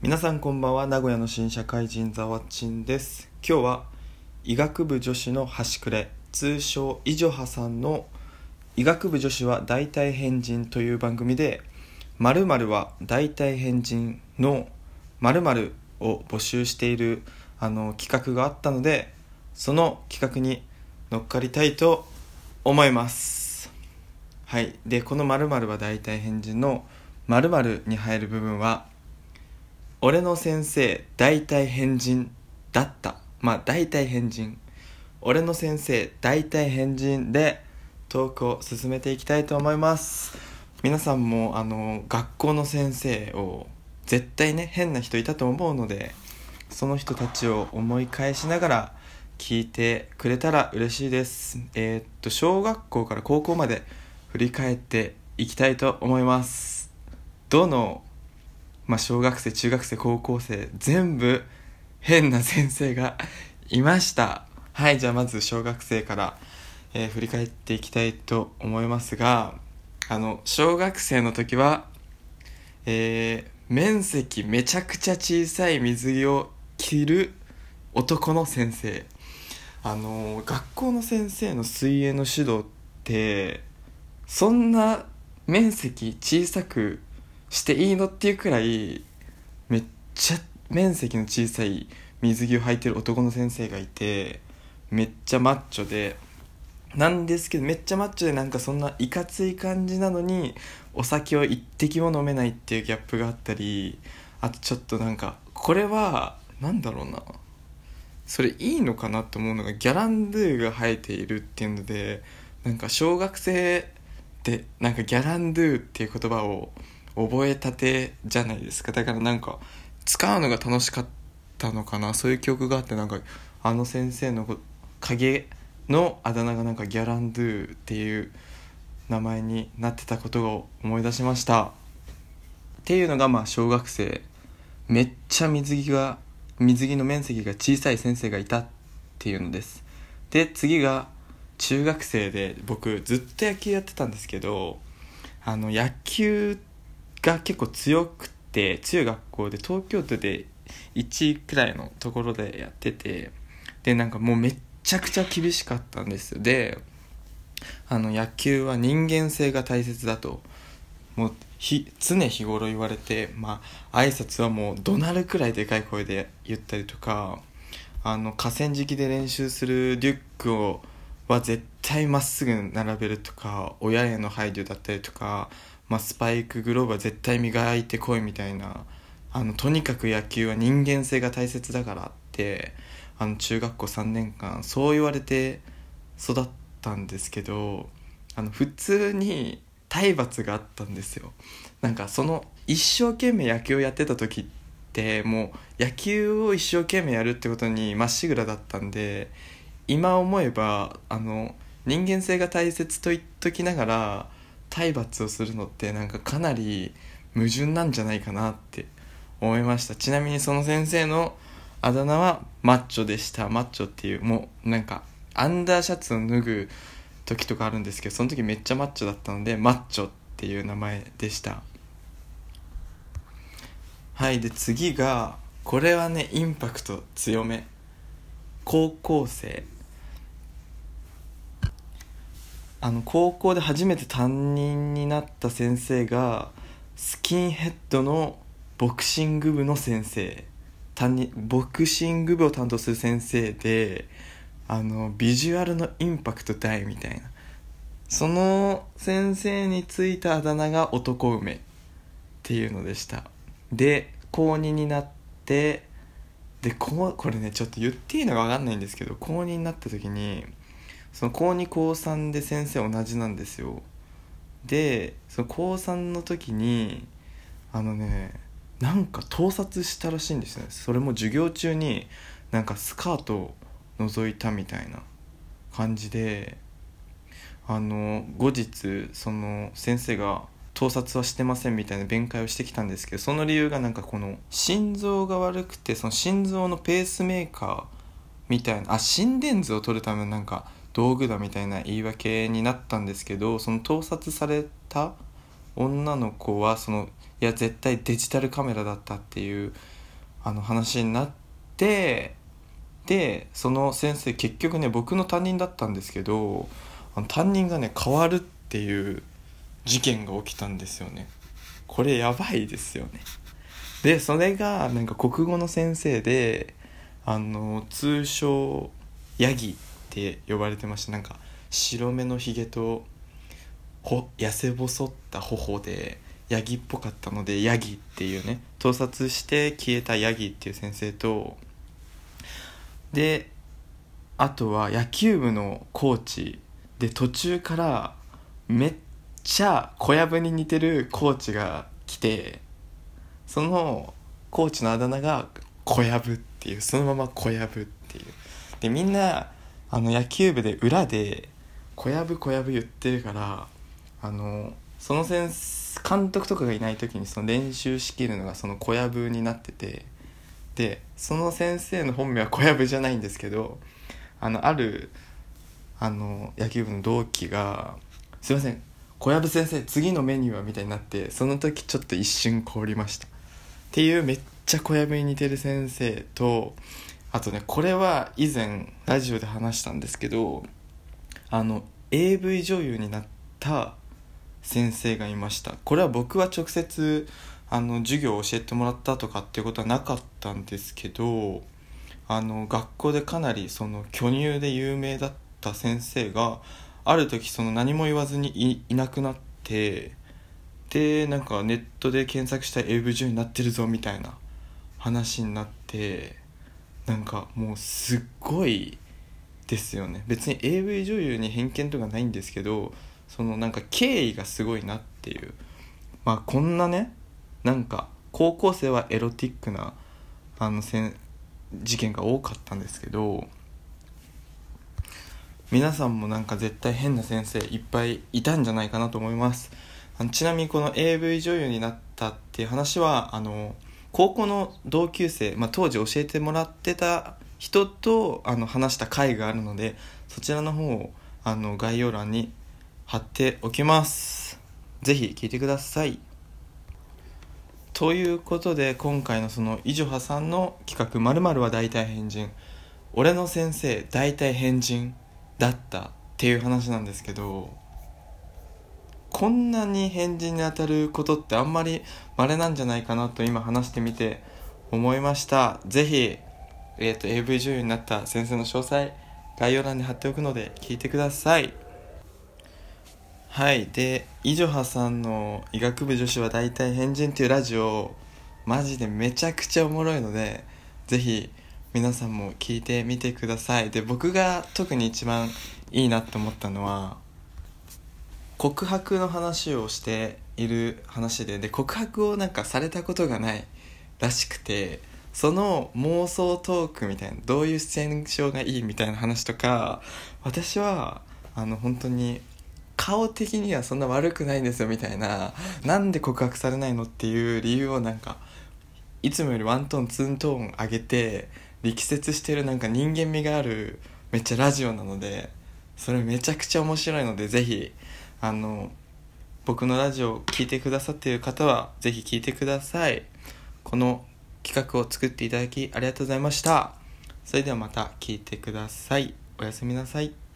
皆さんこんばんは。名古屋の新社会人ざわちんです。今日は医学部女子の端くれ通称イジョハさんの医学部女子は大体変人という番組で〇〇は大体変人の〇〇を募集しているあの企画があったのでその企画に乗っかりたいと思います。はい。でこの〇〇は大体変人の〇〇に入る部分は俺の先生大体変人だった。まあ大体変人。俺の先生大体変人でトークを進めていきたいと思います。皆さんもあの学校の先生を絶対ね変な人いたと思うのでその人たちを思い返しながら聞いてくれたら嬉しいです。えー、っと小学校から高校まで振り返っていきたいと思います。どのまあ、小学生中学生高校生全部変な先生が いました。はいじゃあまず小学生から、えー振り返っていきたいと思いますがあの小学生の時はえー面積めちゃくちゃ小さい水着を着る男の先生。あの学校の先生の水泳の指導ってそんな面積小さくしていいのっていうくらいめっちゃ面積の小さい水着を履いてる男の先生がいてめっちゃマッチョでなんですけどめっちゃマッチョでなんかそんないかつい感じなのにお酒を一滴も飲めないっていうギャップがあったりあとちょっとなんかこれはなんだろうな。それいいのかなと思うのがギャランドゥが生えているっていうのでなんか小学生でなんかギャランドゥっていう言葉を覚えたてじゃないですか。だからなんか使うのが楽しかったのかな。そういう記憶があってなんかあの先生の影のあだ名がなんかギャランドゥっていう名前になってたことを思い出しました。っていうのがまあ小学生。めっちゃ水着が水着の面積が小さい先生がいたっていうのです。で次が中学生で僕ずっと野球やってたんですけどあの野球が結構強くて強い学校で東京都で1位くらいのところでやっててでなんかもうめっちゃくちゃ厳しかったんですよ。であの野球は人間性が大切だともうひ常日頃言われてまあ挨拶はもう怒鳴るくらいでかい声で言ったりとかあの河川敷で練習するリュックをは絶対まっすぐ並べるとか親への配慮だったりとか、まあ、スパイクグローブは絶対磨いてこいみたいなあのとにかく野球は人間性が大切だからってあの中学校3年間そう言われて育ったんですけどあの普通に体罰があったんですよ。なんかその一生懸命野球をやってた時ってもう野球を一生懸命やるってことにまっしぐらだったんで今思えばあの人間性が大切と言っときながら体罰をするのってなんかかなり矛盾なんじゃないかなって思いました。ちなみにその先生のあだ名はマッチョでした。マッチョっていうもうなんかアンダーシャツを脱ぐ時とかあるんですけどその時めっちゃマッチョだったのでマッチョっていう名前でした。はい。で次がこれはねインパクト強め。高校生。あの高校で初めて担任になった先生がスキンヘッドのボクシング部の先生担任ボクシング部を担当する先生であのビジュアルのインパクト大みたいな。その先生についたあだ名が男梅っていうのでした。で高2になってでここれねちょっと言っていいのか分かんないんですけど高2になった時にその高2高3で先生同じなんですよ。でその高3の時にあのねなんか盗撮したらしいんですね。それも授業中になんかスカートを覗いたみたいな感じであの後日その先生が盗撮はしてませんみたいな弁解をしてきたんですけどその理由がなんかこの心臓が悪くてその心臓のペースメーカーみたいなあ心電図を取るためのなんか道具だみたいな言い訳になったんですけどその盗撮された女の子はそのいや絶対デジタルカメラだったっていうあの話になってでその先生結局ね僕の担任だったんですけどあの担任がね変わるっていう事件が起きたんですよね。これやばいですよね。でそれがなんか国語の先生であの通称ヤギって呼ばれてましたなんか白目のひげとほ痩せ細った頬でヤギっぽかったのでヤギっていうね盗撮して消えたヤギっていう先生とであとは野球部のコーチで途中からめっちゃ小籔に似てるコーチが来てそのコーチのあだ名が小籔っていうそのまま小籔っていう。でみんなあの野球部で裏で小籔小籔言ってるからあのその先監督とかがいない時にその練習しきるのがその小籔になっててでその先生の本名は小籔じゃないんですけどあのあるあの野球部の同期が「すいません小籔先生次のメニューは?」みたいになってその時ちょっと一瞬凍りましたっていうめっちゃ小籔に似てる先生とあとねこれは以前ラジオで話したんですけどあの AV 女優になった先生がいました。これは僕は直接あの授業を教えてもらったとかっていうことはなかったんですけどあの学校でかなりその巨乳で有名だった先生がある時その何も言わずにいなくなってでなんかネットで検索した AV 女優になってるぞみたいな話になってなんかもうすっごいですよね。別に AV 女優に偏見とかないんですけどそのなんか経緯がすごいなっていう。まあこんなねなんか高校生はエロティックなあのせん事件が多かったんですけど皆さんもなんか絶対変な先生いっぱいいたんじゃないかなと思います。あのちなみにこの AV 女優になったっていう話はあの高校の同級生、まあ、当時教えてもらってた人とあの話した回があるのでそちらの方をあの概要欄に貼っておきます。是非聞いてください。ということで今回のそのイジョハさんの企画「まるは大体変人」俺の先生大体変人だったっていう話なんですけどこんなに変人に当たることってあんまり稀なんじゃないかなと今話してみて思いました。是非えーと、AV 女優になった先生の詳細概要欄に貼っておくので聞いてください。はい。でイジョハさんの医学部女子は大体変人っていうラジオマジでめちゃくちゃおもろいのでぜひ皆さんも聞いてみてください。で僕が特に一番いいなって思ったのは告白の話をしている話でで告白をなんかされたことがないらしくてその妄想トークみたいなどういうシチュエーションがいいみたいな話とか私はあの本当に顔的にはそんな悪くないんですよみたいななんで告白されないのっていう理由をなんかいつもよりワントーンツントーン上げて力説してるなんか人間味があるめっちゃラジオなのでそれめちゃくちゃ面白いのでぜひあの僕のラジオを聴いてくださっている方はぜひ聴いてください。この企画を作っていただきありがとうございました。それではまた聞いてください。おやすみなさい。